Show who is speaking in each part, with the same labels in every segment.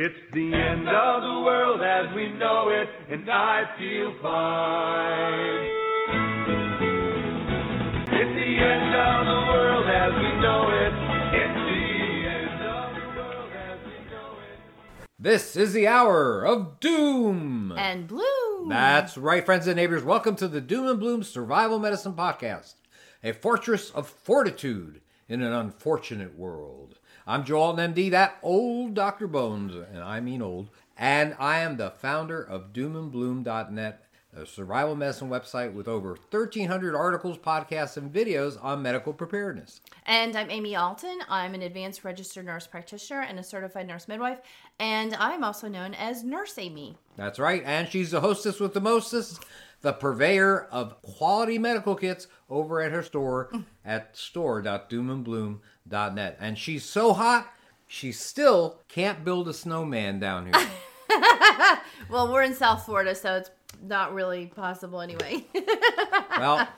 Speaker 1: It's the end of the world as we know it, and I feel fine. It's the end of the world as we know it. It's the end of the world as we know it.
Speaker 2: This is the hour of doom.
Speaker 3: and Bloom.
Speaker 2: That's right, friends and neighbors. Welcome to the Doom and Bloom Survival Medicine Podcast, a fortress of fortitude in an unfortunate world. I'm Joel MD, that old Dr. Bones, and I mean old, and I am the founder of doomandbloom.net, a survival medicine website with over 1,300 articles, podcasts, and videos on medical preparedness.
Speaker 3: And I'm Amy Alton. I'm an advanced registered nurse practitioner and a certified nurse midwife. And I'm also known as Nurse Amy.
Speaker 2: That's right. And she's the hostess with the mostest, the purveyor of quality medical kits over at her store at store.doomandbloom.net. And she's so hot, she still can't build a snowman down here.
Speaker 3: Well, we're in South Florida, so it's not really possible anyway.
Speaker 2: well,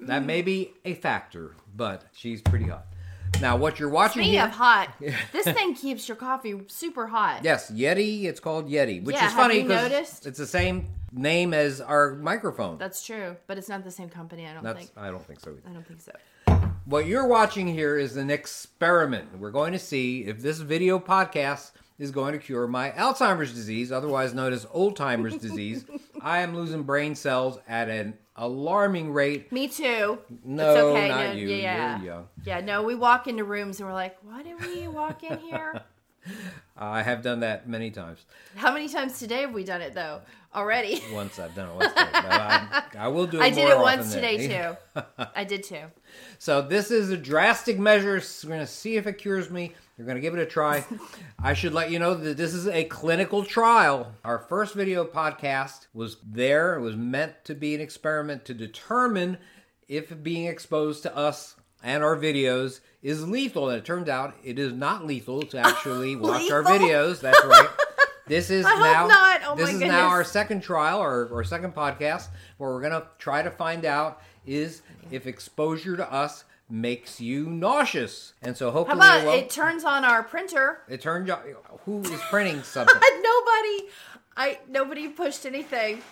Speaker 2: that may be a factor, but she's pretty hot. Now, what you're watching
Speaker 3: Speaking
Speaker 2: here.
Speaker 3: of hot, this thing keeps your coffee super hot.
Speaker 2: Yes, Yeti. It's called Yeti, which
Speaker 3: Yeah,
Speaker 2: is funny because it's the same name as our microphone.
Speaker 3: That's true, but it's not the same company, I don't
Speaker 2: That's
Speaker 3: think.
Speaker 2: I don't think so. Either.
Speaker 3: I don't think so.
Speaker 2: What you're watching here is an experiment. We're going to see if this video podcast is going to cure my Alzheimer's disease, otherwise known as old timers disease. I am losing brain cells at an alarming rate.
Speaker 3: Me too.
Speaker 2: No,
Speaker 3: it's okay.
Speaker 2: not
Speaker 3: no,
Speaker 2: you.
Speaker 3: Yeah,
Speaker 2: You're young.
Speaker 3: yeah. No, we walk into rooms and we're like, "Why did we walk in here?"
Speaker 2: Uh, I have done that many times.
Speaker 3: How many times today have we done it though? Already.
Speaker 2: Once I've done it once, but I, I will do it.
Speaker 3: I did it once today too. I did too.
Speaker 2: So this is a drastic measure. We're going to see if it cures me. We're going to give it a try. I should let you know that this is a clinical trial. Our first video podcast was there. It was meant to be an experiment to determine if being exposed to us and our videos is lethal. And it turns out it is not lethal to actually watch our videos. That's right. This is
Speaker 3: I hope
Speaker 2: now.
Speaker 3: Oh
Speaker 2: this is
Speaker 3: goodness.
Speaker 2: now our second trial or our second podcast where we're gonna try to find out is if exposure to us makes you nauseous. And so
Speaker 3: How
Speaker 2: hopefully
Speaker 3: about
Speaker 2: it,
Speaker 3: turns on our printer?
Speaker 2: It turns out who is printing something.
Speaker 3: nobody, I nobody pushed anything.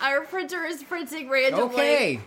Speaker 3: Our printer is printing randomly.
Speaker 2: okay.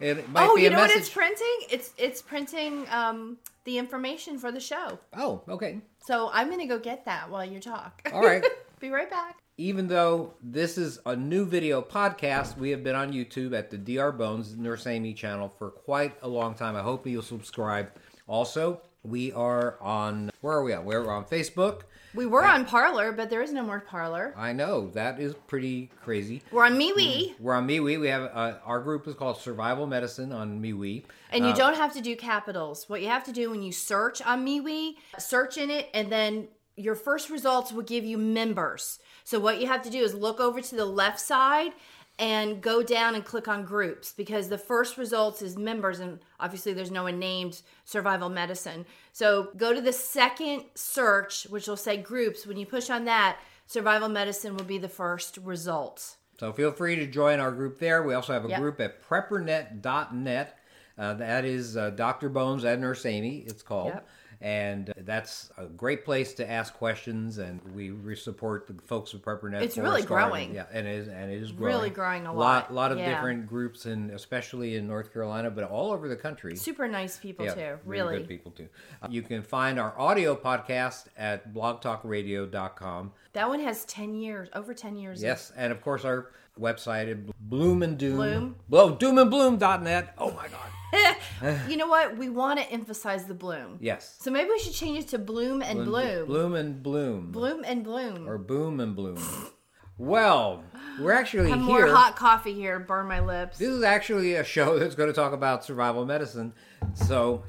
Speaker 2: It might
Speaker 3: Oh,
Speaker 2: be
Speaker 3: you
Speaker 2: a
Speaker 3: know what it's printing? It's it's printing um, the information for the show.
Speaker 2: oh, okay.
Speaker 3: So I'm gonna go get that while you talk.
Speaker 2: All right.
Speaker 3: Be right back.
Speaker 2: Even though this is a new video podcast, we have been on YouTube at the DR Bones Nurse Amy channel for quite a long time. I hope you'll subscribe. Also, we are on where are we at? We're on Facebook.
Speaker 3: We were on Parler, but there is no more Parler.
Speaker 2: I know that is pretty crazy.
Speaker 3: We're on MeWe,
Speaker 2: We're on MeWe. We have uh, our group is called Survival Medicine on MeWe.
Speaker 3: and you
Speaker 2: Uh,
Speaker 3: don't have to do capitals. What you have to do when you search on MeWe, search in it, and then your first results will give you members. So what you have to do is look over to the left side and go down and click on groups because the first results is members and obviously there's no one named survival medicine. So go to the second search which will say groups. When you push on that, survival medicine will be the first result.
Speaker 2: So feel free to join our group there. We also have a
Speaker 3: Yep.
Speaker 2: group at preppernet.net. Uh, that is uh, Dr. Bones and Nurse Amy, it's called.
Speaker 3: Yep.
Speaker 2: And that's a great place to ask questions, and we support the folks at PrepperNet.
Speaker 3: It's really growing.
Speaker 2: Yeah, and it is, and it is growing.
Speaker 3: Really growing a
Speaker 2: lot.
Speaker 3: lot.
Speaker 2: lot of
Speaker 3: Yeah.
Speaker 2: different groups, and especially in North Carolina, but all over the country.
Speaker 3: Super nice people
Speaker 2: Yeah,
Speaker 3: too.
Speaker 2: really
Speaker 3: Really.
Speaker 2: good people too. Uh, you can find our audio podcast at blogtalkradio.com.
Speaker 3: That one has 10 years, over 10 years.
Speaker 2: Yes, and of course our website at Bloom and Doom.
Speaker 3: Bloom?
Speaker 2: Doom Blow, doomandbloom.net. Oh my god.
Speaker 3: you know what? We want to emphasize the bloom.
Speaker 2: Yes.
Speaker 3: So maybe we should change it to bloom and bloom.
Speaker 2: Bloom and Bloom.
Speaker 3: Bloom and bloom.
Speaker 2: Or Boom and Bloom. well, we're actually
Speaker 3: Have
Speaker 2: here.
Speaker 3: more hot coffee here. Burn my lips.
Speaker 2: This is actually a show that's going to talk about survival medicine. So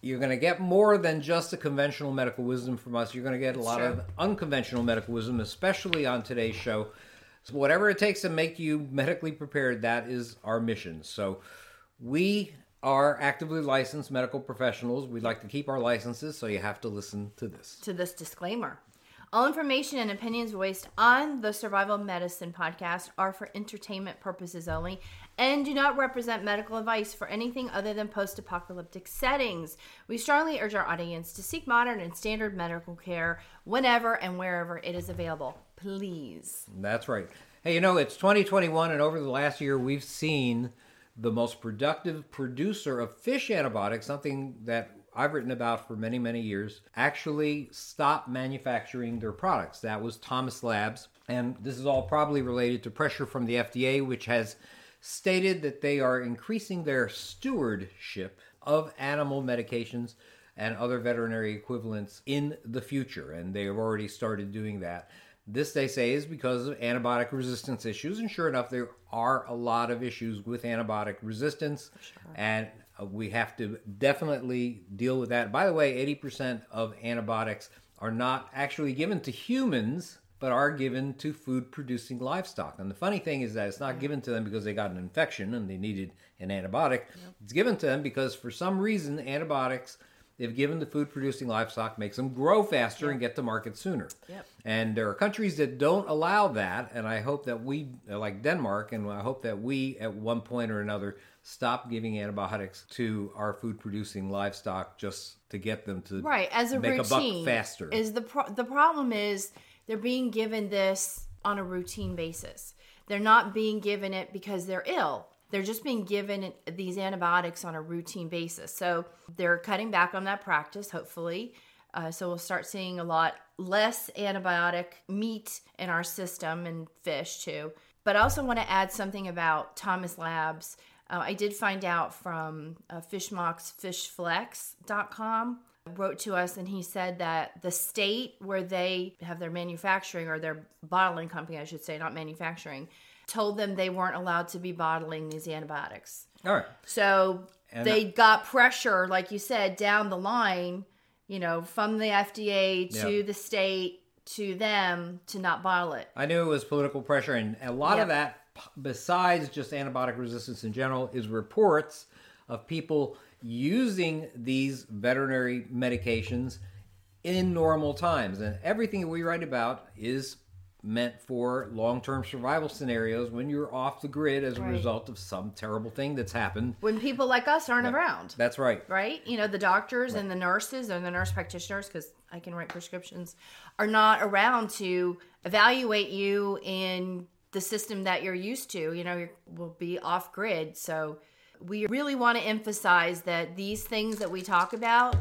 Speaker 2: you're going to get more than just the conventional medical wisdom from us. You're going to get a lot
Speaker 3: true.
Speaker 2: of unconventional medical wisdom, especially on today's show. So whatever it takes to make you medically prepared, that is our mission. So we are actively licensed medical professionals. We'd like to keep our licenses, so you have to listen to this.
Speaker 3: to this disclaimer. All information and opinions voiced on the Survival Medicine podcast are for entertainment purposes only and do not represent medical advice for anything other than post apocalyptic settings. We strongly urge our audience to seek modern and standard medical care whenever and wherever it is available. Please.
Speaker 2: That's right. Hey, you know, it's 2021, and over the last year, we've seen the most productive producer of fish antibiotics, something that I've written about for many, many years, actually stopped manufacturing their products. That was Thomas Labs. And this is all probably related to pressure from the FDA, which has stated that they are increasing their stewardship of animal medications and other veterinary equivalents in the future. And they have already started doing that. This, they say, is because of antibiotic resistance issues. And sure enough, there are a lot of issues with antibiotic resistance. And uh, we have to definitely deal with that. By the way, 80% of antibiotics are not actually given to humans, but are given to food producing livestock. And the funny thing is that it's not given to them because they got an infection and they needed an antibiotic. It's given to them because for some reason, antibiotics if given to food producing livestock makes them grow faster and get to market sooner.
Speaker 3: Yep.
Speaker 2: And there are countries that don't allow that, and I hope that we, uh, like Denmark, and I hope that we, at one point or another, stop giving antibiotics to our food producing livestock just to get them to
Speaker 3: right as a
Speaker 2: make
Speaker 3: routine
Speaker 2: a buck faster.
Speaker 3: is the pro- the problem is they're being given this on a routine basis they're not being given it because they're ill they're just being given these antibiotics on a routine basis. So they're cutting back on that practice hopefully. Uh, so we'll start seeing a lot less antibiotic meat in our system and fish too. But i also want to add something about thomas labs. Uh, I did find out from uh, Fishmox fishflex.com wrote to us and he said that the state where they have their manufacturing or their bottling company, I should say, not manufacturing, told them they weren't allowed to be bottling these antibiotics.
Speaker 2: All right.
Speaker 3: So
Speaker 2: And
Speaker 3: they got pressure, like you said, down the line, you know, from the FDA to the state to them to not bottle it.
Speaker 2: I knew it was political pressure, and a lot of that, besides just antibiotic resistance in general, is reports of people using these veterinary medications in normal times. And everything that we write about is meant for long term survival scenarios when you're off the grid as a
Speaker 3: Right.
Speaker 2: result of some terrible thing that's happened.
Speaker 3: When people like us aren't around.
Speaker 2: That's right.
Speaker 3: right? You know, the doctors and the nurses and the nurse practitioners, because I can write prescriptions, are not around to evaluate you in the system that you're used to. You know, you will be off grid. So we really want to emphasize that these things that we talk about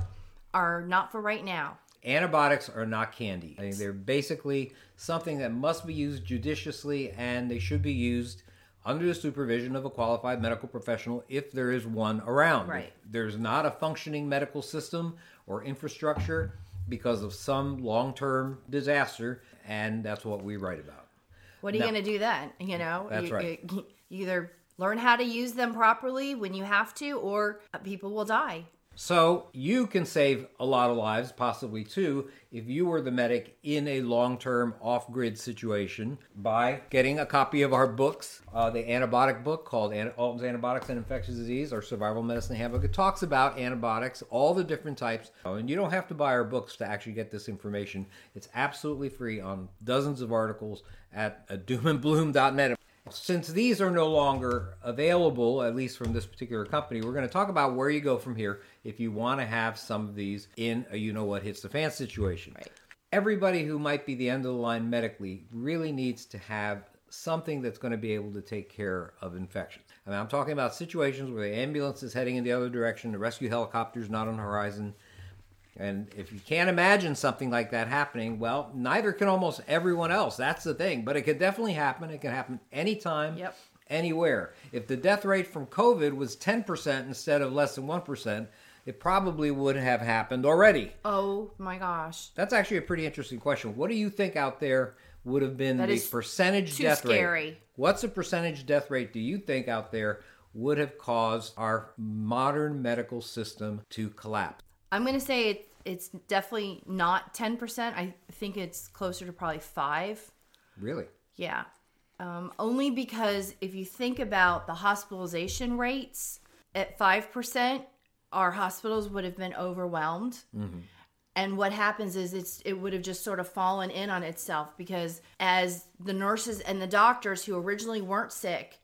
Speaker 3: are not for right now.
Speaker 2: Antibiotics are not candy. I mean, they're basically something that must be used judiciously and they should be used under the supervision of a qualified medical professional if there is one around.
Speaker 3: Right.
Speaker 2: If there's not a functioning medical system or infrastructure because of some long term disaster, and that's what we write about.
Speaker 3: What are you going to do then? You know,
Speaker 2: That's
Speaker 3: you,
Speaker 2: right.
Speaker 3: you- you either learn how to use them properly when you have to, or people will die.
Speaker 2: So you can save a lot of lives, possibly two, if you were the medic in a long-term off-grid situation by getting a copy of our books, uh, the antibiotic book called Ant- Alton's Antibiotics and Infectious Disease, our Survival Medicine Handbook. It talks about antibiotics, all the different types, Oh, and you don't have to buy our books to actually get this information. It's absolutely free on dozens of articles at uh, doomandbloom.net. Since these are no longer available, at least from this particular company, we're going to talk about where you go from here if you want to have some of these in a you know what hits the fan situation.
Speaker 3: Right.
Speaker 2: Everybody who might be the end of the line medically really needs to have something that's going to be able to take care of infections. I mean, I'm talking about situations where the ambulance is heading in the other direction, the rescue helicopter's not on the horizon. And if you can't imagine something like that happening, well, neither can almost everyone else. That's the thing. But it could definitely happen. It can happen anytime,
Speaker 3: Yep.
Speaker 2: anywhere. If the death rate from COVID was 10% instead of less than 1%, it probably would have happened already.
Speaker 3: Oh my gosh.
Speaker 2: That's actually a pretty interesting question. What do you think out there would have been
Speaker 3: That
Speaker 2: the percentage
Speaker 3: too
Speaker 2: death
Speaker 3: scary.
Speaker 2: rate? What's the percentage death rate do you think out there would have caused our modern medical system to collapse?
Speaker 3: I'm going to say it, it's definitely not 10%. I think it's closer to probably 5.
Speaker 2: Really?
Speaker 3: Yeah. Um, only because if you think about the hospitalization rates at 5%, our hospitals would have been overwhelmed. And what happens is it's it would have just sort of fallen in on itself because as the nurses and the doctors who originally weren't sick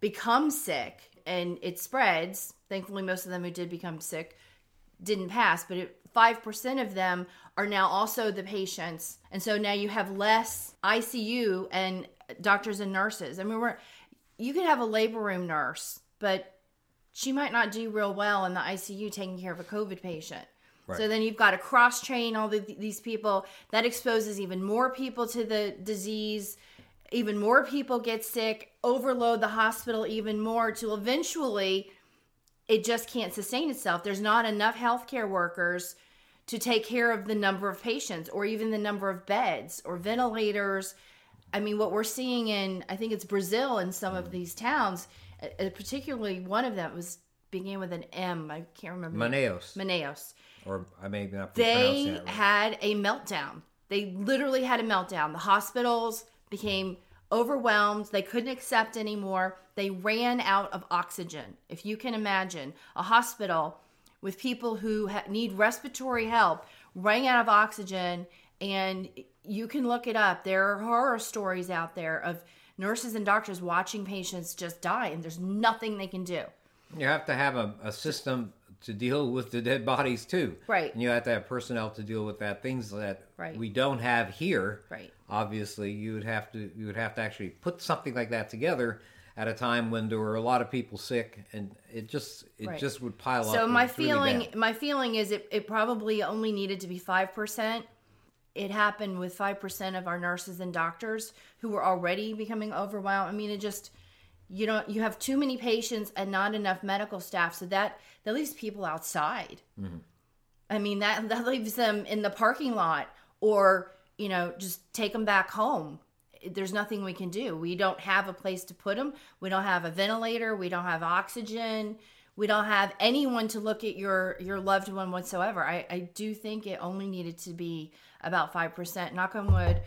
Speaker 3: become sick and it spreads, thankfully, most of them who did become sick didn't pass, but it, 5% of them are now also the patients. And so now you have less ICU and doctors and nurses. I mean, we're, you could have a labor room nurse, but she might not do real well in the ICU taking care of a COVID patient.
Speaker 2: Right.
Speaker 3: So then you've got to cross train all the, these people. That exposes even more people to the disease. Even more people get sick, overload the hospital even more to eventually it just can't sustain itself. There's not enough healthcare workers to take care of the number of patients or even the number of beds or ventilators. I mean, what we're seeing in, I think it's Brazil in some of these towns, uh, uh, particularly one of them was began with an M. I can't remember.
Speaker 2: Manaus,
Speaker 3: Manaus.
Speaker 2: or I may not
Speaker 3: They
Speaker 2: right.
Speaker 3: had a meltdown. They literally had a meltdown. The hospitals became overwhelmed. They couldn't accept anymore. They ran out of oxygen. If you can imagine a hospital with people who ha- need respiratory help running out of oxygen, and you can look it up. There are horror stories out there of nurses and doctors watching patients just die, and there's nothing they can do.
Speaker 2: You have to have a, a system to deal with the dead bodies too.
Speaker 3: Right.
Speaker 2: And you have to have personnel to deal with that. Things that
Speaker 3: Right.
Speaker 2: we don't have here.
Speaker 3: Right.
Speaker 2: Obviously, you would have to you would have to actually put something like that together at a time when there were a lot of people sick, and it just it
Speaker 3: Right.
Speaker 2: just would pile up.
Speaker 3: So my
Speaker 2: it's really
Speaker 3: feeling, my feeling is it, it probably only needed to be five percent. It happened with five percent of our nurses and doctors who were already becoming overwhelmed. I mean, it just you don't you have too many patients and not enough medical staff, so that that leaves people outside. Mm-hmm. I mean that that leaves them in the parking lot or you know just take them back home. There's nothing we can do. We don't have a place to put them. We don't have a ventilator. We don't have oxygen. We don't have anyone to look at your your loved one whatsoever. I, I do think it only needed to be about five percent. Knock on wood.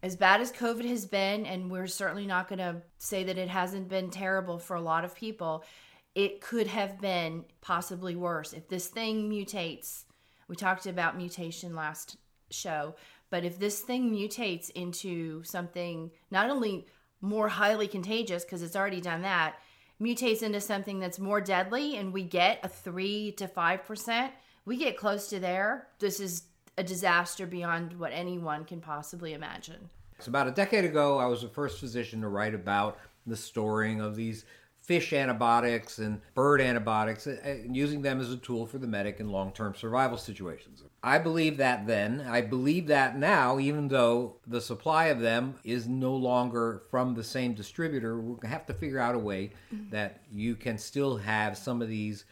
Speaker 3: As bad as COVID has been, and we're certainly not going to say that it hasn't been terrible for a lot of people, it could have been possibly worse if this thing mutates. We talked about mutation last show, but if this thing mutates into something not only more highly contagious, because it's already done that, mutates into something that's more deadly, and we get a 3 to 5%, we get close to there. This is a disaster beyond what anyone can possibly imagine.
Speaker 2: So about a decade ago, I was the first physician to write about the storing of these fish antibiotics and bird antibiotics and using them as a tool for the medic in long-term survival situations. I believe that then. I believe that now, even though the supply of them is no longer from the same distributor. We're going to have to figure out a way mm-hmm. that you can still have some of these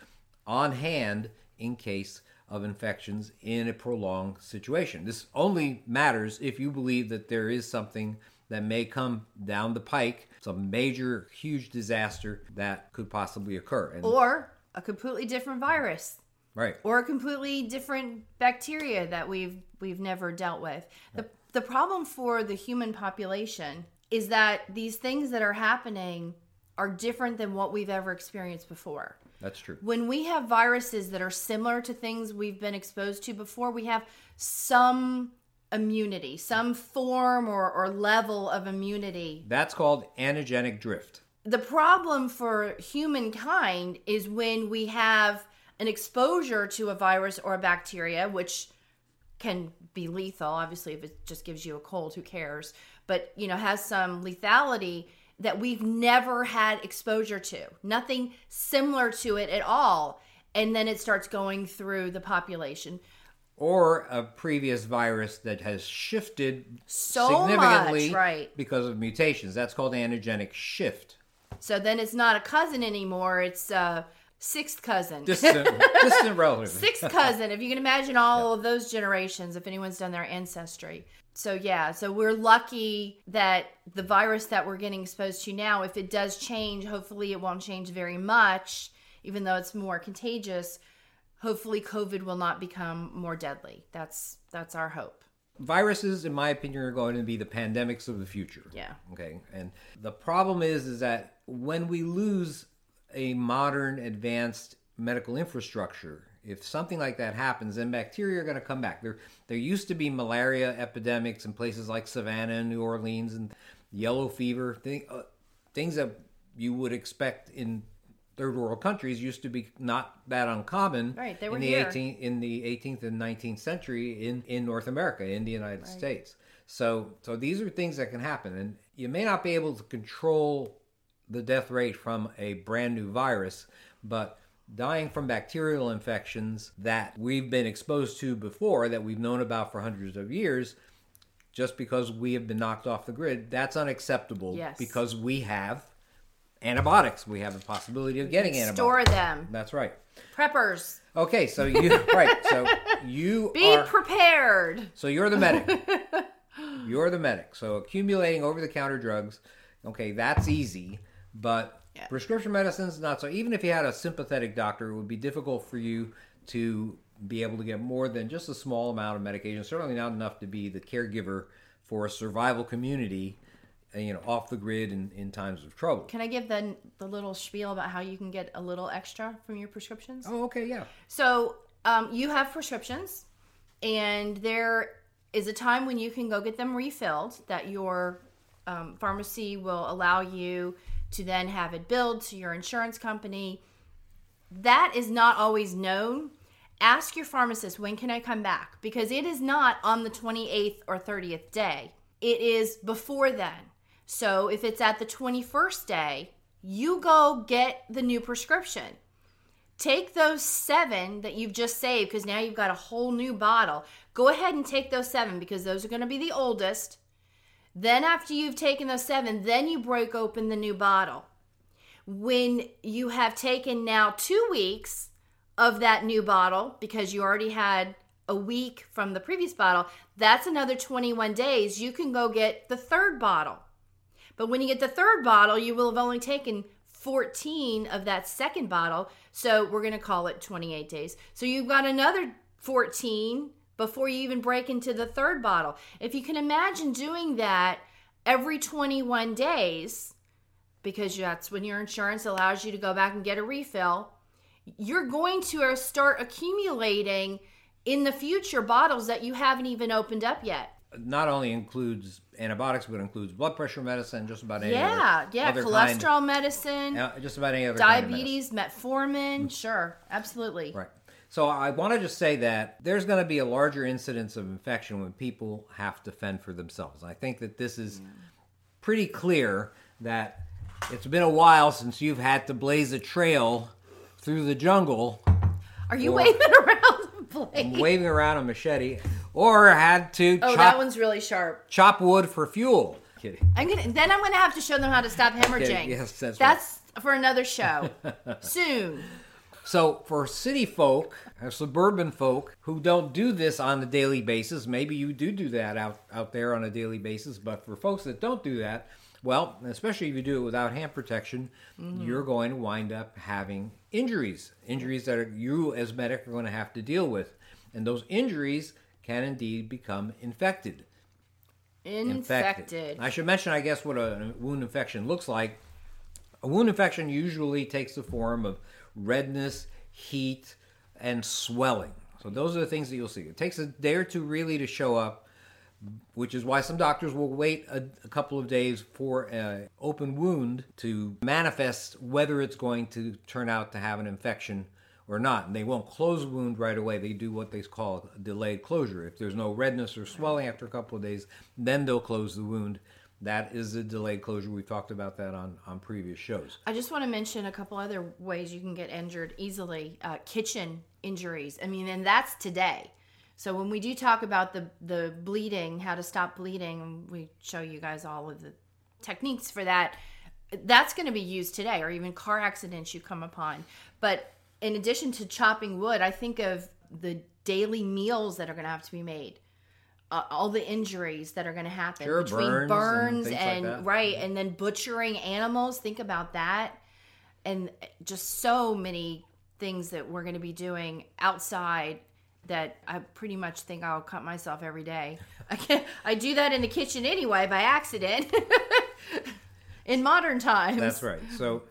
Speaker 2: on hand in case of infections in a prolonged situation. This only matters if you believe that there is something that may come down the pike, some major, huge disaster that could possibly occur. And,
Speaker 3: Or a completely different virus.
Speaker 2: Right.
Speaker 3: or a completely different bacteria that we've we've never dealt with. The the problem for the human population is that these things that are happening are different than what we've ever experienced before.
Speaker 2: That's true.
Speaker 3: When we have viruses that are similar to things we've been exposed to before, we have some immunity, some form or, or level of immunity
Speaker 2: That's called antigenic drift.
Speaker 3: the problem for humankind is when we have an exposure to a virus or a bacteria, which can be lethal. Obviously, if it just gives you a cold, who cares? But, you know, has some lethality that we've never had exposure to, nothing similar to it at all. And then it starts going through the population.
Speaker 2: Or a previous virus that has shifted
Speaker 3: So
Speaker 2: significantly
Speaker 3: much, right.
Speaker 2: because of mutations. That's called antigenic shift.
Speaker 3: So then it's not a cousin anymore, it's a sixth cousin.
Speaker 2: Distant, distant relative.
Speaker 3: sixth cousin if you can imagine all of those generations if anyone's done their ancestry so yeah so we're lucky that the virus that we're getting exposed to now if it does change hopefully it won't change very much even though it's more contagious hopefully covid will not become more deadly that's that's our hope
Speaker 2: viruses in my opinion are going to be the pandemics of the future
Speaker 3: Yeah.
Speaker 2: okay and the problem is is that when we lose a modern advanced medical infrastructure if something like that happens then bacteria are going to come back there there used to be malaria epidemics in places like savannah and new orleans and yellow fever thing, uh, things that you would expect in third world countries used to be not that uncommon
Speaker 3: Right, they were
Speaker 2: in the
Speaker 3: here.
Speaker 2: 18th in the 18th and 19th century in in North America in the United States. So so these are things that can happen and you may not be able to control the death rate from a brand new virus, but dying from bacterial infections that we've been exposed to before that we've known about for hundreds of years just because we have been knocked off the grid, that's unacceptable
Speaker 3: Yes.
Speaker 2: because we have antibiotics. We have the possibility of getting antibiotics.
Speaker 3: Store them.
Speaker 2: That's right.
Speaker 3: Preppers.
Speaker 2: Okay, so you right, so you
Speaker 3: Be
Speaker 2: are
Speaker 3: prepared.
Speaker 2: so you're the medic. you're the medic. So accumulating over-the-counter drugs, okay, that's easy, but
Speaker 3: Yeah.
Speaker 2: prescription medicines not so. Even if you had a sympathetic doctor, it would be difficult for you to be able to get more than just a small amount of medication. Certainly not enough to be the caregiver for a survival community, uh, you know, off the grid in, in times of trouble.
Speaker 3: Can I give the the little spiel about how you can get a little extra from your prescriptions?
Speaker 2: Oh, okay, yeah.
Speaker 3: So um, you have prescriptions, and there is a time when you can go get them refilled. That your um, pharmacy will allow you to then have it billed to your insurance company. That is not always known. Ask your pharmacist when can I come back because it is not on the 28th or 30th day. It is before then. So if it's at the 21st day, you go get the new prescription take those seven that you've just saved because now you've got a whole new bottle. Go ahead and take those seven because those are going to be the oldest. Then, after you've taken those seven, then you break open the new bottle. When you have taken now two weeks of that new bottle because you already had a week from the previous bottle, that's another 21 days. You can go get the third bottle. But when you get the third bottle, you will have only taken 14 of that second bottle. So we're going to call it 28 days. So you've got another 14 before you even break into the third bottle. If you can imagine doing that every 21 days, because that's when your insurance allows you to go back and get a refill, you're going to start accumulating in the future bottles that you haven't even opened up yet.
Speaker 2: Not only includes antibiotics, but includes blood pressure medicine, just about any
Speaker 3: Yeah,
Speaker 2: other,
Speaker 3: yeah,
Speaker 2: other
Speaker 3: cholesterol
Speaker 2: kind,
Speaker 3: medicine,
Speaker 2: just about any other kind of
Speaker 3: diabetes, metformin, sure, absolutely.
Speaker 2: Right. So I want to just say that there's going to be a larger incidence of infection when people have to fend for themselves. I think that this is pretty clear that it's been a while since you've had to blaze a trail through the jungle
Speaker 3: Are you waving around the blade?
Speaker 2: I'm waving around a machete or had to
Speaker 3: Oh,
Speaker 2: chop,
Speaker 3: that one's really sharp.
Speaker 2: chop wood for fuel. Kidding.
Speaker 3: I'm gonna then I'm gonna have to show them how to stop hemorrhaging.
Speaker 2: yes, that's right.
Speaker 3: That's for another show soon.
Speaker 2: So for city folk, or suburban folk who don't do this on a daily basis, maybe you do do that out out there on a daily basis. But for folks that don't do that, well, especially if you do it without hand protection, mm-hmm. you're going to wind up having injuries, injuries that are, you as medic are going to have to deal with, and those injuries can indeed become infected.
Speaker 3: Infected.
Speaker 2: I should mention, I guess, what a wound infection looks like. A wound infection usually takes the form of redness, heat, and swelling. So those are the things that you'll see. It takes a day or two really to show up, which is why some doctors will wait a, a couple of days for an open wound to manifest whether it's going to turn out to have an infection or not. And they won't close the wound right away. They do what they call delayed closure. If there's no redness or swelling after a couple of days, then they'll close the wound. That is a delayed closure. We've talked about that on, on previous shows.
Speaker 3: I just want to mention a couple other ways you can get injured easily. Uh, kitchen injuries. I mean, and that's today. So when we do talk about the the bleeding, how to stop bleeding, we show you guys all of the techniques for that. That's going to be used today, or even car accidents you come upon. But in addition to chopping wood, I think of the daily meals that are going to have to be made. Uh, all the injuries that are going to happen
Speaker 2: Sure,
Speaker 3: between
Speaker 2: burns and
Speaker 3: burns
Speaker 2: like
Speaker 3: and
Speaker 2: that.
Speaker 3: right and then butchering animals think about that and just so many things that we're going to be doing outside that I pretty much think I'll cut myself every day. I can I do that in the kitchen anyway by accident. in modern times.
Speaker 2: That's right. So,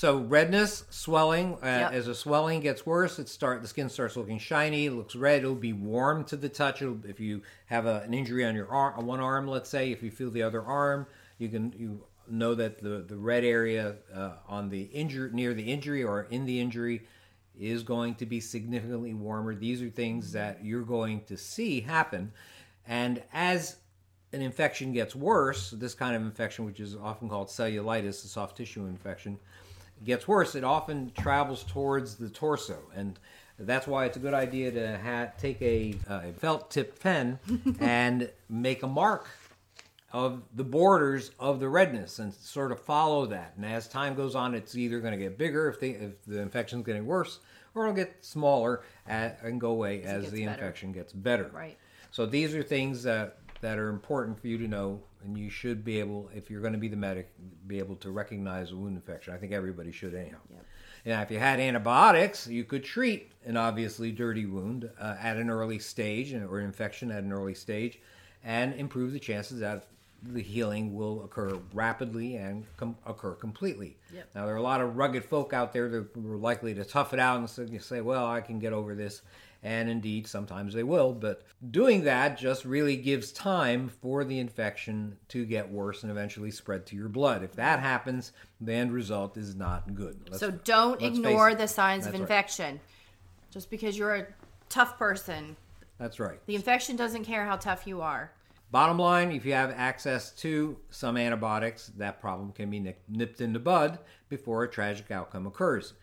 Speaker 2: so redness, swelling. Uh,
Speaker 3: Yep.
Speaker 2: As the swelling gets worse, it start the skin starts looking shiny. It looks red. It'll be warm to the touch. It'll, if you have a, an injury on your arm, on one arm, let's say, if you feel the other arm, you can you know that the, the red area uh, on the injury near the injury or in the injury is going to be significantly warmer. These are things that you're going to see happen. And as an infection gets worse, this kind of infection, which is often called cellulitis, a soft tissue infection, gets worse, it often travels towards the torso. And that's why it's a good idea to ha- take a, uh, a felt tip pen and make a mark of the borders of the redness and sort of follow that. And as time goes on, it's either going to get bigger if the, if the infection's getting worse, or it'll get smaller at, and go away as
Speaker 3: gets
Speaker 2: the
Speaker 3: better.
Speaker 2: infection gets better.
Speaker 3: Right.
Speaker 2: So these are things that that are important for you to know, and you should be able, if you're going to be the medic, be able to recognize a wound infection. I think everybody should anyhow.
Speaker 3: Yep.
Speaker 2: Now, if you had antibiotics, you could treat an obviously dirty wound uh, at an early stage or infection at an early stage and improve the chances that the healing will occur rapidly and com- occur completely.
Speaker 3: Yep.
Speaker 2: Now, there are a lot of rugged folk out there that are likely to tough it out and say- say, well, I can get over this. And indeed, sometimes they will. But doing that just really gives time for the infection to get worse and eventually spread to your blood. If that happens, the end result is not good. Let's-
Speaker 3: So don't ignore the signs of
Speaker 2: That's right.
Speaker 3: infection. Just because you're a tough person,
Speaker 2: That's right.
Speaker 3: the infection doesn't care how tough you are.
Speaker 2: Bottom line, if you have access to some antibiotics, that problem can be nipped in the bud before a tragic outcome occurs.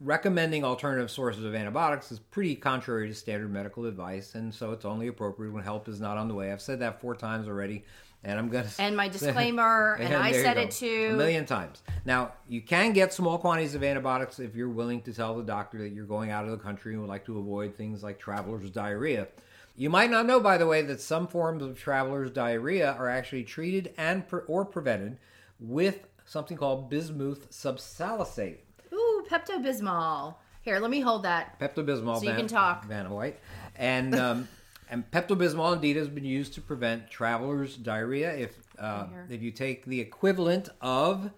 Speaker 2: Recommending alternative sources of antibiotics is pretty contrary to standard medical advice, and so it's only appropriate when help is not on the way. I've said that four times already, and I'm going to.
Speaker 3: And my disclaimer, and I said it too.
Speaker 2: A million times. Now, you can get small quantities of antibiotics if you're willing to tell the doctor that you're going out of the country and would like to avoid things like traveler's diarrhea. You might not know, by the way, that some forms of traveler's diarrhea are actually treated and pre- or prevented with something called bismuth
Speaker 3: subsalicylate. Pepto Bismol. Here, let me hold that.
Speaker 2: Pepto Bismol.
Speaker 3: So you can talk.
Speaker 2: Vanna White, and um, and Pepto Bismol indeed has been used to prevent travelers' diarrhea. If uh, if you take the equivalent of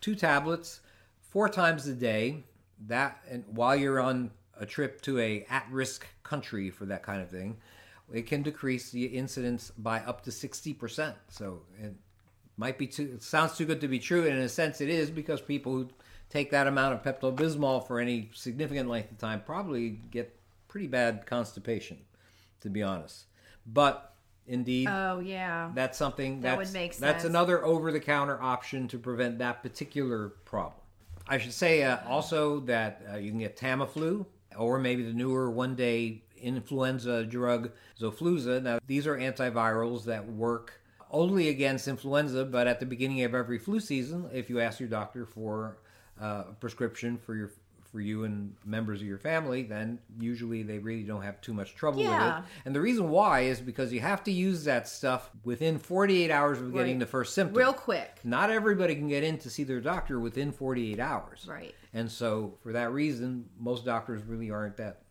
Speaker 2: two tablets four times a day, that and while you're on a trip to a at-risk country for that kind of thing, it can decrease the incidence by up to sixty percent. So it might be too. It sounds too good to be true, and in a sense, it is because people who take that amount of Pepto Bismol for any significant length of time probably get pretty bad constipation, to be honest. But indeed,
Speaker 3: Oh yeah.
Speaker 2: that's something
Speaker 3: That
Speaker 2: that's,
Speaker 3: would make sense.
Speaker 2: That's another over-the-counter option to prevent that particular problem. I should say uh, also that uh, you can get Tamiflu or maybe the newer one-day influenza drug Xofluza. Now these are antivirals that work only against influenza, but at the beginning of every flu season, if you ask your doctor for uh, prescription for your for you and members of your family, then usually they really don't have too much trouble with it. And the reason why is because you have to use that stuff within 48 hours of getting
Speaker 3: Right.
Speaker 2: the first symptom.
Speaker 3: Real quick.
Speaker 2: Not everybody can get in to see their doctor within 48 hours.
Speaker 3: Right.
Speaker 2: And so, for that reason, most doctors really aren't that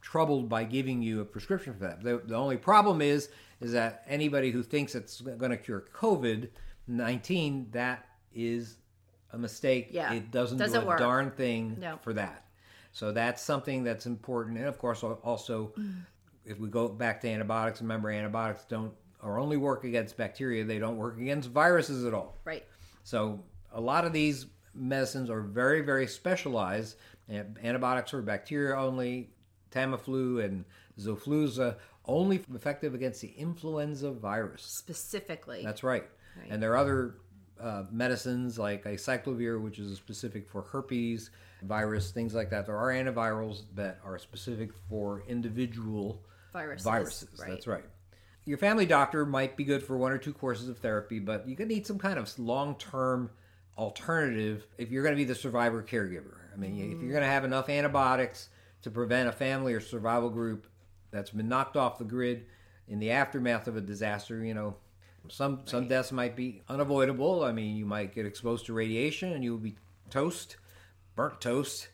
Speaker 2: troubled by giving you a prescription for that. The, the only problem is is that anybody who thinks it's going to cure COVID 19, that is a mistake.
Speaker 3: Yeah.
Speaker 2: It doesn't,
Speaker 3: Doesn't
Speaker 2: do a
Speaker 3: work.
Speaker 2: darn thing
Speaker 3: No.
Speaker 2: for that. So that's something that's important. And of course, also, if we go back to antibiotics, remember antibiotics don't or only work against bacteria. They don't work against viruses at all.
Speaker 3: Right.
Speaker 2: So a lot of these medicines are very, very specialized. Antibiotics are bacteria only. Tamiflu and Xofluza only effective against the influenza virus.
Speaker 3: Specifically.
Speaker 2: That's right.
Speaker 3: Right.
Speaker 2: And there are other uh, medicines like acyclovir, which is specific for herpes virus, things like that. There are antivirals that are specific for individual
Speaker 3: Viruses,
Speaker 2: Viruses.
Speaker 3: right.
Speaker 2: That's right. Your family doctor might be good for one or two courses of therapy, but you could need some kind of long-term alternative if you're going to be the survivor caregiver. I mean, if you're going to have enough antibiotics to prevent a family or survival group that's been knocked off the grid in the aftermath of a disaster, you know, some some deaths might be unavoidable. I mean, you might get exposed to radiation and you'll be toast, burnt toast.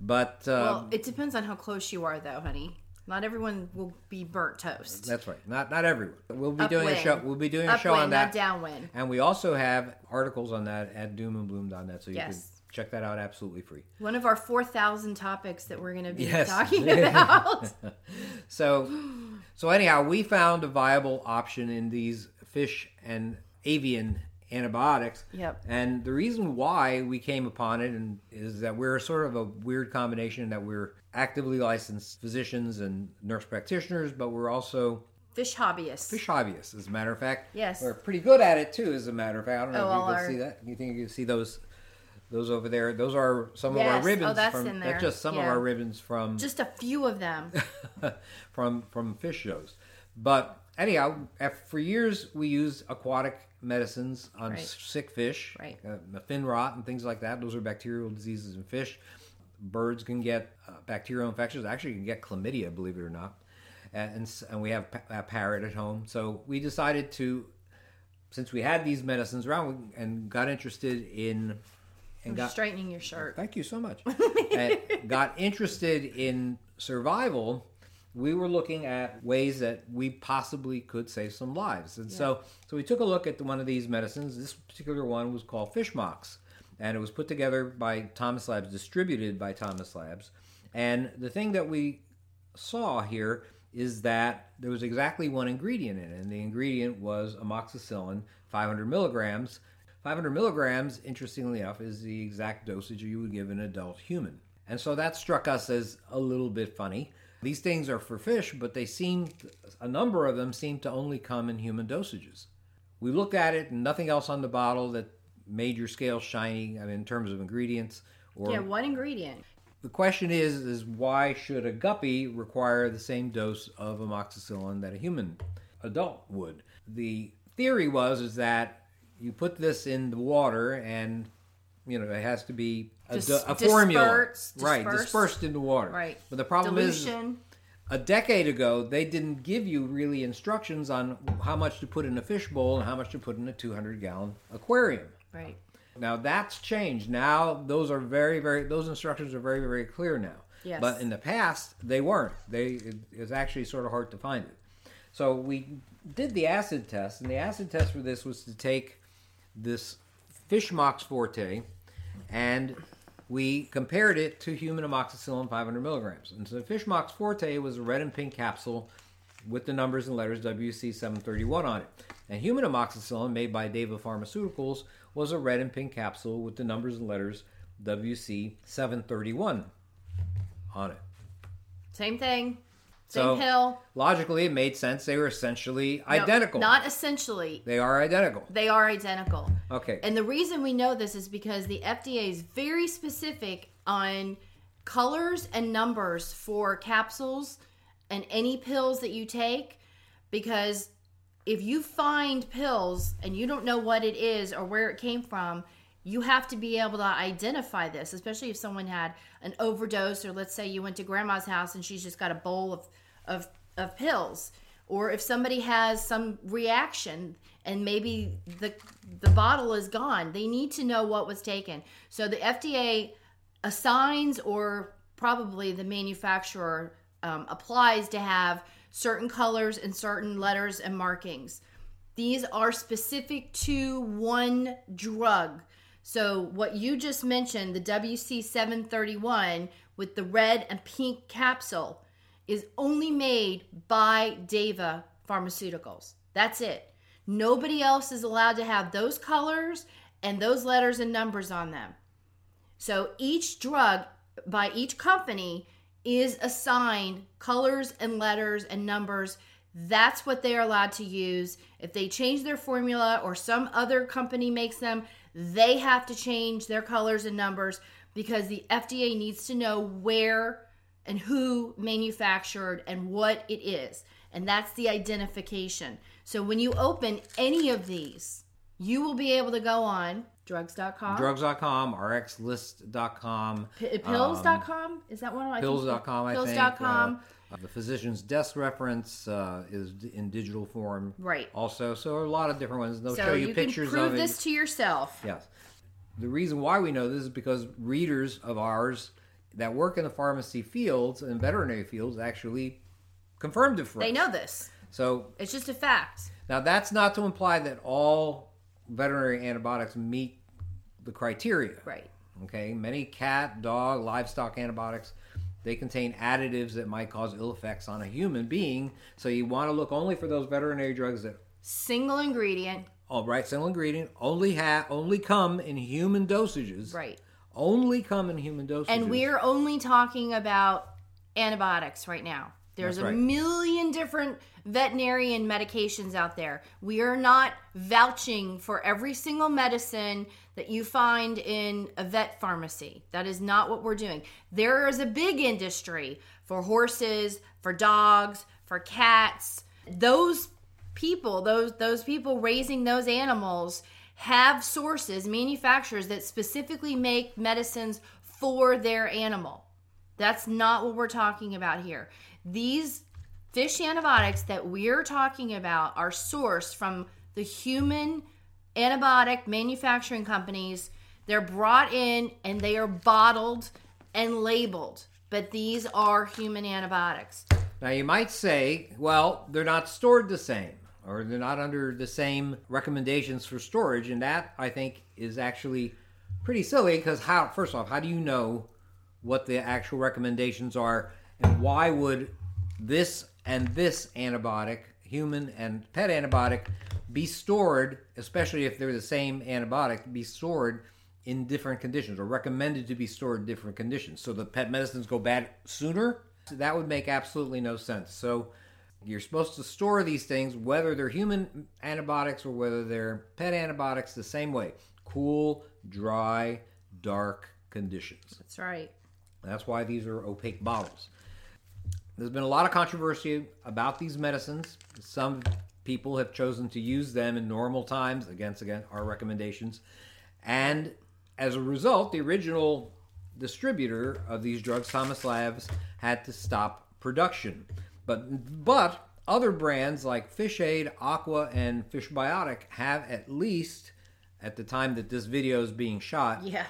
Speaker 2: But uh,
Speaker 3: well, it depends on how close you are, though, honey. Not everyone will be burnt toast.
Speaker 2: That's right. Not not everyone. We'll be
Speaker 3: Upwind.
Speaker 2: doing a show. We'll be doing a show on that.
Speaker 3: not downwind.
Speaker 2: And we also have articles on that at doomandbloom.net, so you
Speaker 3: Yes.
Speaker 2: can check that out absolutely free.
Speaker 3: One of our 4,000 topics that we're going to be
Speaker 2: Yes.
Speaker 3: talking about.
Speaker 2: So so anyhow, we found a viable option in these fish and avian antibiotics.
Speaker 3: Yep.
Speaker 2: And the reason why we came upon it and is that we're sort of a weird combination that we're actively licensed physicians and nurse practitioners, but we're also
Speaker 3: Fish hobbyists.
Speaker 2: fish hobbyists. As a matter of fact,
Speaker 3: Yes.
Speaker 2: we're pretty good at it too. As a matter of fact, I don't know
Speaker 3: Oh,
Speaker 2: if you can
Speaker 3: our-
Speaker 2: see that. You think you can see those? Those over there. Those are some of our
Speaker 3: Yes. Oh,
Speaker 2: ribbons.
Speaker 3: that's
Speaker 2: from,
Speaker 3: in there.
Speaker 2: That's just some of our ribbons from
Speaker 3: Just a few of them.
Speaker 2: from from fish shows. But anyhow, for years we used aquatic medicines on
Speaker 3: Right.
Speaker 2: sick fish,
Speaker 3: Right.
Speaker 2: uh, fin rot and things like that. Those are bacterial diseases in fish. Birds can get uh, bacterial infections. Actually, you can get chlamydia, believe it or not. And, and, we have a parrot at home, so we decided to, since we had these medicines around, and got interested in, and got
Speaker 3: straightening your shirt.
Speaker 2: Thank you so much. and got interested in survival. We were looking at ways that we possibly could save some lives, and so so we took a look at one of these medicines. This particular one was called Fishmox, and it was put together by Thomas Labs, distributed by Thomas Labs. And the thing that we saw here is that there was exactly one ingredient in it, and the ingredient was amoxicillin, 500 milligrams. 500 milligrams, interestingly enough, is the exact dosage you would give an adult human. And so that struck us as a little bit funny. These things are for fish, but they seem, a number of them seem to only come in human dosages. We looked at it, and nothing else on the bottle that made your scale shiny I mean, in terms of ingredients or
Speaker 3: Yeah, one ingredient.
Speaker 2: the question is is why should a guppy require the same dose of amoxicillin that a human adult would the theory was is that you put this in the water and you know it has to be a,
Speaker 3: Dis-
Speaker 2: a formula
Speaker 3: dispersed-
Speaker 2: right
Speaker 3: dispersed.
Speaker 2: dispersed in the water
Speaker 3: Right.
Speaker 2: but the problem is
Speaker 3: Dilution.
Speaker 2: a decade ago they didn't give you really instructions on how much to put in a fish bowl and how much to put in a 200 gallon aquarium
Speaker 3: Right.
Speaker 2: now that's changed. Now those are very, very those instructions are very, very clear now.
Speaker 3: Yes.
Speaker 2: But in the past they weren't. They it, it's actually sort of hard to find it. So we did the acid test, and the acid test for this was to take this fish mox forte, and we compared it to human amoxicillin 500 milligrams. And so fish mox forte was a red and pink capsule with the numbers and letters WC731 on it. And human amoxicillin, made by Teva Pharmaceuticals, was a red and pink capsule with the numbers and letters WC731 on it.
Speaker 3: Same thing. Same
Speaker 2: So-
Speaker 3: pill.
Speaker 2: Logically, it made sense. They were essentially
Speaker 3: No,
Speaker 2: identical.
Speaker 3: not essentially.
Speaker 2: they are identical.
Speaker 3: They are identical.
Speaker 2: Okay.
Speaker 3: And the reason we know this is because the FDA is very specific on colors and numbers for capsules and any pills that you take because if you find pills and you don't know what it is or where it came from, you have to be able to identify this, especially if someone had an overdose or let's say you went to grandma's house and she's just got a bowl of of, of pills. Or if somebody has some reaction and maybe the the bottle is gone they need to know what was taken. So the fda assigns or probably the manufacturer um, applies to have certain colors and certain letters and markings. These are specific to one drug so what you just mentioned the wc731 with the red and pink capsule is only made by Teva Pharmaceuticals. That's it. Nobody else is allowed to have those colors and those letters and numbers on them. So each drug by each company is assigned colors and letters and numbers. That's what they're allowed to use. If they change their formula or some other company makes them, they have to change their colors and numbers because the FDA needs to know where and who manufactured and what it is. And that's the identification. So when you open any of these, you will be able to go on drugs.com,
Speaker 2: Drugs.com, RxList.com,
Speaker 3: P- pills.com. is that one of my
Speaker 2: Pills.com, I think.
Speaker 3: Pills.com.
Speaker 2: Uh, the physician's desk reference uh, is d- in digital form.
Speaker 3: Right.
Speaker 2: Also, so a lot of different ones. They'll
Speaker 3: so
Speaker 2: show you,
Speaker 3: you
Speaker 2: pictures
Speaker 3: can prove
Speaker 2: of it.
Speaker 3: this to yourself.
Speaker 2: Yes. The reason why we know this is because readers of ours that work in the pharmacy fields and veterinary fields actually confirmed it for
Speaker 3: They
Speaker 2: us.
Speaker 3: know this.
Speaker 2: So
Speaker 3: It's just a fact.
Speaker 2: now that's not to imply that all veterinary antibiotics meet the criteria.
Speaker 3: Right.
Speaker 2: Okay, many cat, dog, livestock antibiotics they contain additives that might cause ill effects on a human being. So you want to look only for those veterinary drugs that
Speaker 3: single ingredient.
Speaker 2: All right, single ingredient only have only come in human dosages.
Speaker 3: Right.
Speaker 2: Only come in human dosages.
Speaker 3: And we're only talking about antibiotics right now. There's
Speaker 2: That's
Speaker 3: a
Speaker 2: right.
Speaker 3: million different veterinarian medications out there. We are not vouching for every single medicine that you find in a vet pharmacy. That is not what we're doing. There is a big industry for horses, for dogs, for cats. Those people, those those people raising those animals have sources, manufacturers that specifically make medicines for their animal. That's not what we're talking about here. These fish antibiotics that we're talking about are sourced from the human antibiotic manufacturing companies. They're brought in and they are bottled and labeled, but these are human antibiotics.
Speaker 2: Now you might say, well, they're not stored the same, or they're not under the same recommendations for storage, and that I think is actually pretty silly because how? First off, how do you know what the actual recommendations are, and why would this and this antibiotic, human and pet antibiotic, be stored, especially if they're the same antibiotic, be stored in different conditions or recommended to be stored in different conditions so the pet medicines go bad sooner? That would make absolutely no sense. So you're supposed to store these things, whether they're human antibiotics or whether they're pet antibiotics, the same way cool, dry, dark conditions.
Speaker 3: That's right.
Speaker 2: That's why these are opaque bottles. There's been a lot of controversy about these medicines. Some people have chosen to use them in normal times, against again our recommendations, and as a result, the original distributor of these drugs, Thomas Labs, had to stop production. But but other brands like Fish Aid, Aqua, and Fish Biotic have at least, at the time that this video is being shot,
Speaker 3: Yeah.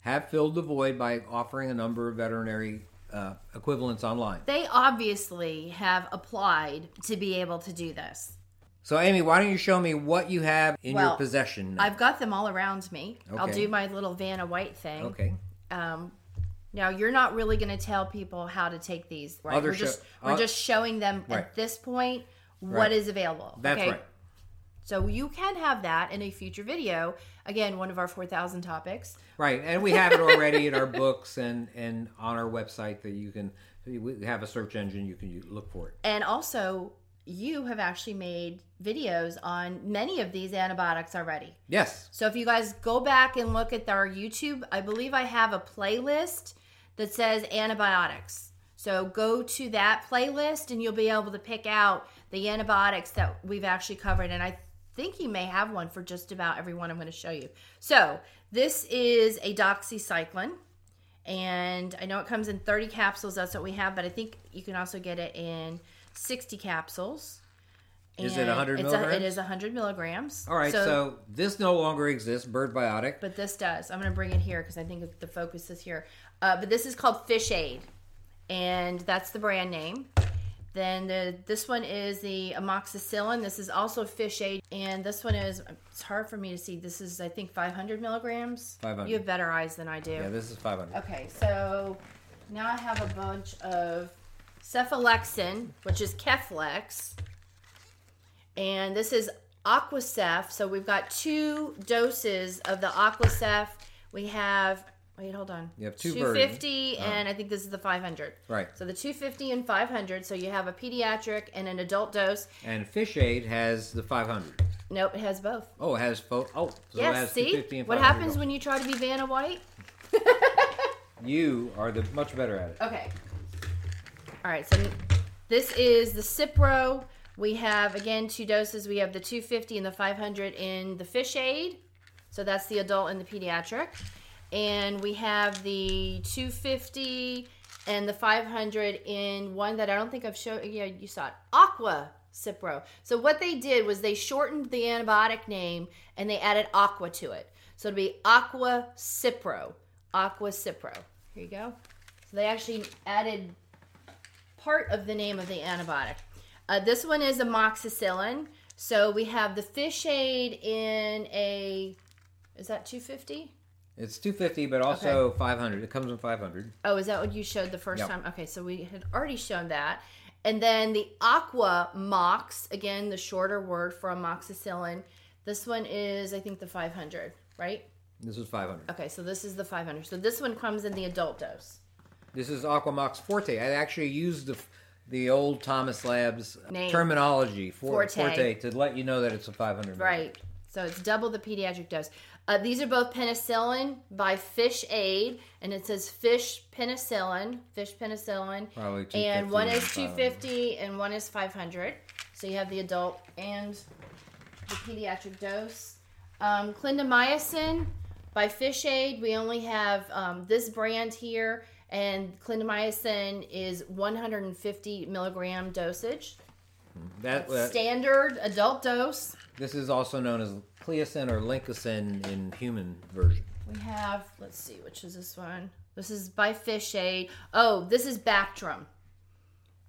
Speaker 2: Have filled the void by offering a number of veterinary uh, equivalents online.
Speaker 3: They obviously have applied to be able to do this.
Speaker 2: So, Amy, why don't you show me what you have in your possession? now?
Speaker 3: I've got them all around me. I'll do my little Vanna White thing.
Speaker 2: okay.
Speaker 3: Um, now you're not really going to tell people how to take these, right?
Speaker 2: Other
Speaker 3: we're
Speaker 2: show-
Speaker 3: just we're
Speaker 2: uh,
Speaker 3: just showing them
Speaker 2: right.
Speaker 3: at this point what
Speaker 2: Right.
Speaker 3: is available.
Speaker 2: That's
Speaker 3: okay?
Speaker 2: right.
Speaker 3: So you can have that in a future video. Again, one of our four thousand topics.
Speaker 2: Right, and we have it already in our books and and on our website that you can we have a search engine you can look for it.
Speaker 3: And also, you have actually made videos on many of these antibiotics already.
Speaker 2: Yes,
Speaker 3: So if you guys go back and look at our YouTube, I believe I have a playlist that says antibiotics. So go to that playlist and you'll be able to pick out the antibiotics that we've actually covered. And I think you may have one for just about everyone I'm going to show you. So this is a doxycycline. And I know it comes in 30 capsules. That's what we have. But I think you can also get it in 60 capsules.
Speaker 2: Is it 100
Speaker 3: it's A, it is 100 milligrams.
Speaker 2: all right. So, this no longer exists. Bird Biotic.
Speaker 3: but this does. I'm going to bring it here because I think the focus is here. Uh, but this is called Fish Aid, and that's the brand name. Then the this one is the amoxicillin. This is also Fish Aid, and this one is. It's hard for me to see. This is I think 500 milligrams.
Speaker 2: 500.
Speaker 3: You have better eyes than I do.
Speaker 2: Yeah, this is 500.
Speaker 3: Okay, so now I have a bunch of cephalexin, which is Keflex, and this is Aquacef. So we've got two doses of the Aquacef. We have wait, hold on.
Speaker 2: You have two
Speaker 3: 250
Speaker 2: versions. Oh.
Speaker 3: and I think this is the 500.
Speaker 2: Right.
Speaker 3: So the 250 and 500. So you have a pediatric and an adult dose.
Speaker 2: And Fish Aid has the 500.
Speaker 3: Nope, it has both.
Speaker 2: Oh, it has fo- Oh, so it
Speaker 3: yes,
Speaker 2: has
Speaker 3: see
Speaker 2: 250 and
Speaker 3: what
Speaker 2: 500
Speaker 3: happens when you try to be Vanna White?
Speaker 2: you are the much better at it.
Speaker 3: Okay. All right. So this is the Cipro. We have again two doses. We have the 250 and the 500 in the fish aid. So that's the adult and the pediatric. And we have the 250 and the 500 in one that I don't think I've shown. Yeah, you saw it. Aqua Cipro. So what they did was they shortened the antibiotic name and they added aqua to it. So it'll be Aqua Cipro. Aqua Cipro. Here you go. So they actually added part of the name of the antibiotic. Uh, this one is amoxicillin. So we have the fish aid in a, is that 250?
Speaker 2: It's 250, but also 500. It comes in 500.
Speaker 3: Oh, is that what you showed the first
Speaker 2: Yep.
Speaker 3: time? Okay, so we had already shown that. And then the Aqua Mox, again, the shorter word for amoxicillin. This one is, I think, the 500, right?
Speaker 2: This is 500.
Speaker 3: Okay, so this is the 500. So this one comes in the adult dose.
Speaker 2: This is Aquamox Forte. I actually used the the old Thomas Labs
Speaker 3: Name.
Speaker 2: terminology for
Speaker 3: Forte.
Speaker 2: Forte to let you know that it's a 500.
Speaker 3: Right. So it's double the pediatric dose. Uh, these are both penicillin by Fish Aid, and it says fish penicillin, fish penicillin. And one is 250 and one is 500. So you have the adult and the pediatric dose. Um, clindamycin by Fish Aid, we only have um, this brand here, and clindamycin is 150 milligram dosage.
Speaker 2: That, uh,
Speaker 3: Standard adult dose.
Speaker 2: this is also known as Cleocin or Lincocin in human version.
Speaker 3: We have, let's see, which is this one? This is by Fish Aid. Oh, this is Bactrim.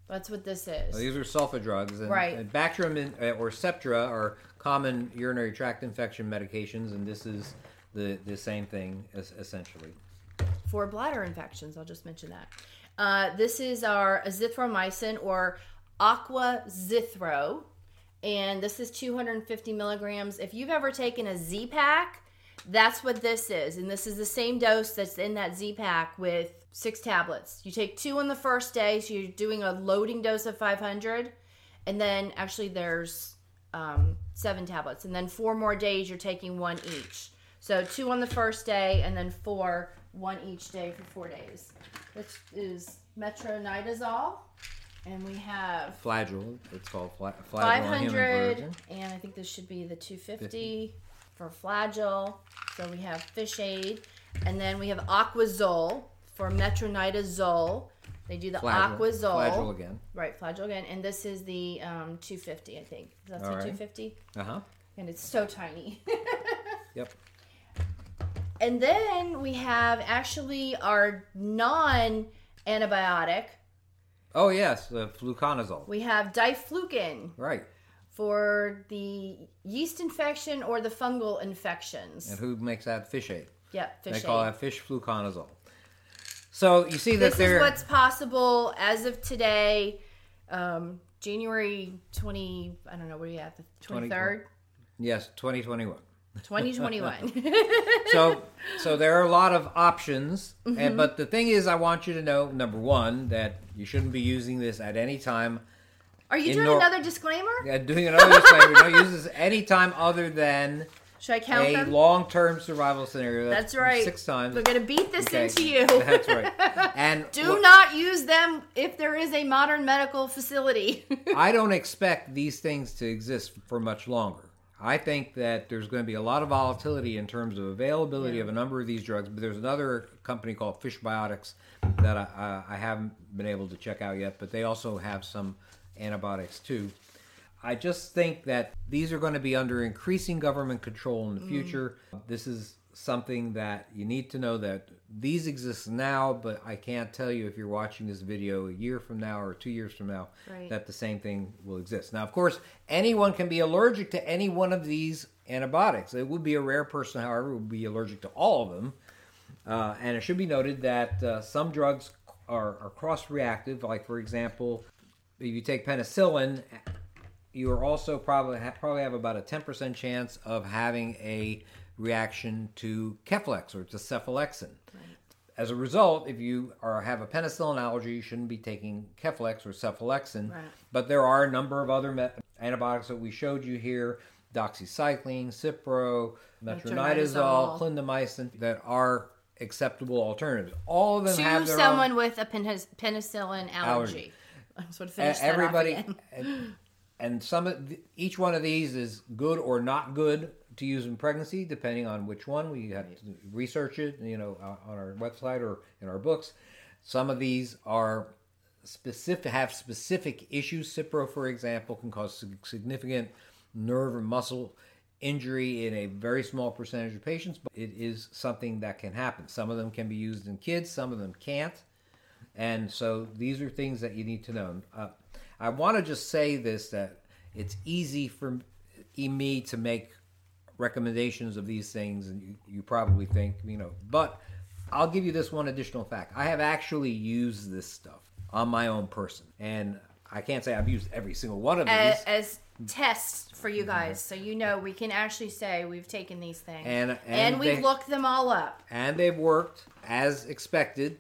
Speaker 3: That's what this is.
Speaker 2: Well, these are sulfa drugs, and,
Speaker 3: Right.
Speaker 2: and Bactrim and, uh, or Septra are common urinary tract infection medications, and this is the the same thing es- essentially.
Speaker 3: for bladder infections. I'll just mention that. Uh, this is our azithromycin or Aqua Zithro, and this is 250 milligrams. If you've ever taken a Z pack, that's what this is, and this is the same dose that's in that Z pack with six tablets. You take two on the first day, so you're doing a loading dose of 500, and then actually there's um, seven tablets, and then four more days you're taking one each. So two on the first day, and then four, one each day for four days. This is metronidazole, and we have
Speaker 2: Flagyl, it's called fla- Flagyl
Speaker 3: 500, and I think this should be the 250 for Flagyl. So we have Fish Aid, and then we have Aquazole for metronidazole. They do the
Speaker 2: Flagyl,
Speaker 3: Aquazole.
Speaker 2: Flagyl again.
Speaker 3: Right, Flagyl again, and this is the um, 250, I think. Does that say 250?
Speaker 2: Uh huh.
Speaker 3: And it's so tiny.
Speaker 2: Yep.
Speaker 3: And then we have actually our non antibiotic.
Speaker 2: Oh yes, the fluconazole.
Speaker 3: We have diflucan
Speaker 2: Right.
Speaker 3: for the yeast infection or the fungal infections.
Speaker 2: And who makes that fish aid?
Speaker 3: Yep, fish
Speaker 2: they call that fish fluconazole. So you see that
Speaker 3: This is what's possible as of today, um, January 20, I don't know, what are you at, the 23rd?
Speaker 2: yes, 2021.
Speaker 3: 2021.
Speaker 2: so so there are a lot of options
Speaker 3: Mm-hmm.
Speaker 2: and but the thing is i want you to know number one that you shouldn't be using this at any time
Speaker 3: Are you doing
Speaker 2: nor-
Speaker 3: another disclaimer?
Speaker 2: uh, doing another disclaimer don't use this any time other than
Speaker 3: Should I count
Speaker 2: a
Speaker 3: them?
Speaker 2: long-term survival scenario
Speaker 3: That's right.
Speaker 2: six times
Speaker 3: We're going to beat this
Speaker 2: Okay,
Speaker 3: into you.
Speaker 2: that's right and
Speaker 3: Do
Speaker 2: what-
Speaker 3: not use them if there is a modern medical facility.
Speaker 2: I don't expect these things to exist for much longer. I think that there's going to be a lot of volatility in terms of availability of a number of these drugs. But there's another company called Fish Biotics that I, I, I haven't been able to check out yet, but they also have some antibiotics too. I just think that these are going to be under increasing government control in the mm. future. This is something that you need to know that these exist now, but I can't tell you if you're watching this video a year from now or two years from now
Speaker 3: Right.
Speaker 2: that the same thing will exist. Now, of course, anyone can be allergic to any one of these antibiotics. It would be a rare person, however, would be allergic to all of them. Uh, and it should be noted that uh, some drugs are, are cross reactive. Like, for example, if you take penicillin, you are also probably probably have about a 10% chance of having a reaction to Keflex or to cephalexin. As a result, if you are have a penicillin allergy, you shouldn't be taking Keflex or cephalexin.
Speaker 3: Right.
Speaker 2: But there are a number of other me- antibiotics that we showed you here: doxycycline, Cipro, metronidazole, clindamycin, that are acceptable alternatives. All of them have
Speaker 3: to
Speaker 2: their
Speaker 3: someone
Speaker 2: own
Speaker 3: with a pen- penicillin allergy.
Speaker 2: Allergy.
Speaker 3: I just want to
Speaker 2: E-
Speaker 3: finish that
Speaker 2: everybody. and, some of the, each one of these is good or not good to use in pregnancy depending on which one. We have to research it you know on on our website or in our books. Some of these are specific have specific issues. Cipro for example can cause significant nerve and muscle injury in a very small percentage of patients but it is something that can happen. Some of them can be used in kids some of them can't. And so these are things that you need to know. Uh, I want to just say this that it's easy for me to make recommendations of these things, and you, you probably think, you know, but I'll give you this one additional fact. I have actually used this stuff on my own person, and I can't say I've used every single one of these.
Speaker 3: as, as tests for you guys, so you know we can actually say we've taken these things
Speaker 2: And- and
Speaker 3: we've
Speaker 2: they-
Speaker 3: looked them all up.
Speaker 2: and they've worked as expected.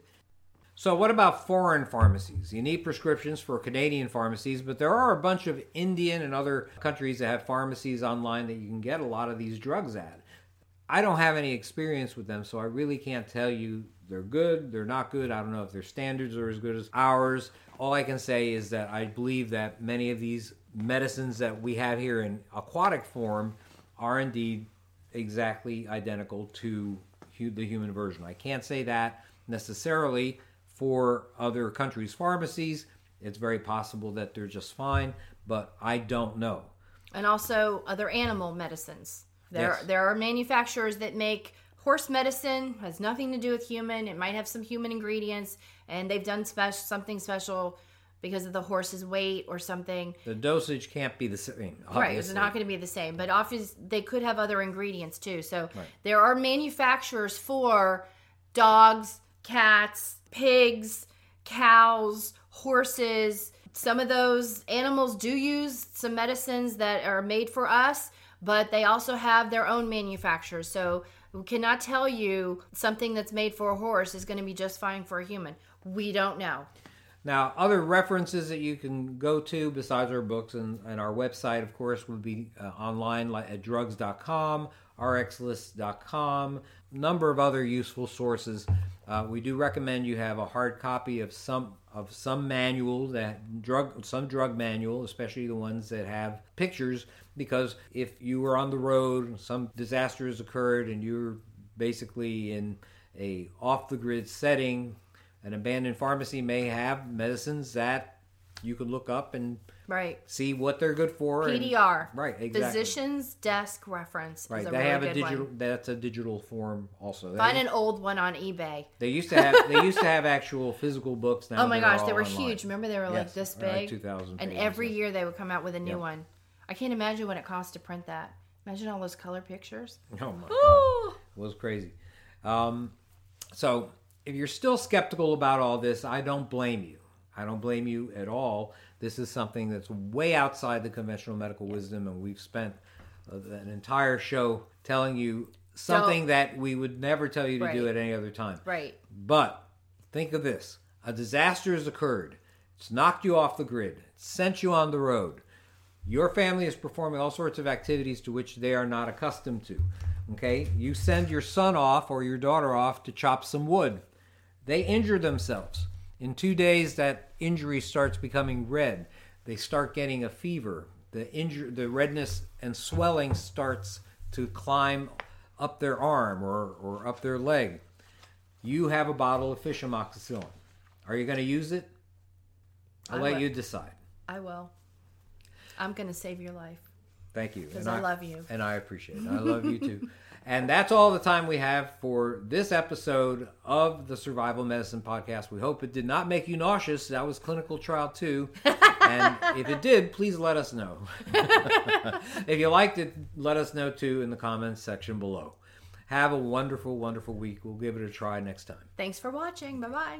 Speaker 2: So, what about foreign pharmacies? You need prescriptions for Canadian pharmacies, but there are a bunch of Indian and other countries that have pharmacies online that you can get a lot of these drugs at. I don't have any experience with them, so I really can't tell you they're good, they're not good. I don't know if their standards are as good as ours. All I can say is that I believe that many of these medicines that we have here in aquatic form are indeed exactly identical to the human version. I can't say that necessarily for other countries' pharmacies. It's very possible that they're just fine, but I don't know.
Speaker 3: and also other animal medicines. There,
Speaker 2: Yes.
Speaker 3: there are manufacturers that make horse medicine has nothing to do with human. It might have some human ingredients, and they've done special something special because of the horse's weight or something.
Speaker 2: The dosage can't be the same.
Speaker 3: Right, it's not going to be the same, but often they could have other ingredients too. So there are manufacturers for dogs, cats, pigs, cows, horses. Some of those animals do use some medicines that are made for us, but they also have their own manufacturers. So we cannot tell you something that's made for a horse is going to be just fine for a human. We don't know.
Speaker 2: Now, other references that you can go to besides our books and, and our website, of course, would be uh, online like at drugs.com, rxlist.com, number of other useful sources. Uh, we do recommend you have a hard copy of some of some manual that drug some drug manual, especially the ones that have pictures, because if you were on the road, some disaster has occurred, and you're basically in a off the grid setting an abandoned pharmacy may have medicines that you can look up and
Speaker 3: Right.
Speaker 2: see what they're good for. and-
Speaker 3: PDR.
Speaker 2: right, exactly.
Speaker 3: Physician's desk reference
Speaker 2: right,
Speaker 3: is a
Speaker 2: they
Speaker 3: really
Speaker 2: have a digital.
Speaker 3: one.
Speaker 2: That's a digital form also.
Speaker 3: Find an old one on eBay.
Speaker 2: they used to have. They used to have actual physical books. Now
Speaker 3: Oh my gosh, they were
Speaker 2: online.
Speaker 3: huge. Remember they were like this
Speaker 2: they're like
Speaker 3: big?
Speaker 2: 2,000
Speaker 3: And every year they would come out with a new
Speaker 2: Yep.
Speaker 3: one. I can't imagine what it cost to print that. Imagine all those color pictures.
Speaker 2: Oh my god, it was crazy. Um, so if you're still skeptical about all this, I don't blame you. I don't blame you at all. This is something that's way outside the conventional medical wisdom, and we've spent uh, an entire show telling you something that we would never tell you to do at any other time.
Speaker 3: Right.
Speaker 2: But think of this a disaster has occurred. It's knocked you off the grid, it's sent you on the road. Your family is performing all sorts of activities to which they are not accustomed to. Okay? You send your son off or your daughter off to chop some wood. They injure themselves. In two days, that injury starts becoming red. They start getting a fever. The injur- the redness and swelling starts to climb up their arm or, or up their leg you have a bottle of fish amoxicillin. Are you going to use it? I'll
Speaker 3: I
Speaker 2: let
Speaker 3: will.
Speaker 2: you decide.
Speaker 3: I will. I'm going to save your life.
Speaker 2: Thank you.
Speaker 3: 'Cause
Speaker 2: And
Speaker 3: I love you.
Speaker 2: And I appreciate it. I love you too. And that's all the time we have for this episode of the Survival Medicine Podcast. We hope it did not make you nauseous. That was clinical trial two. and if it did, please let us know. if you liked it, let us know too in the comments section below. Have a wonderful, wonderful week. We'll give it a try next time.
Speaker 3: Thanks for watching. Bye bye.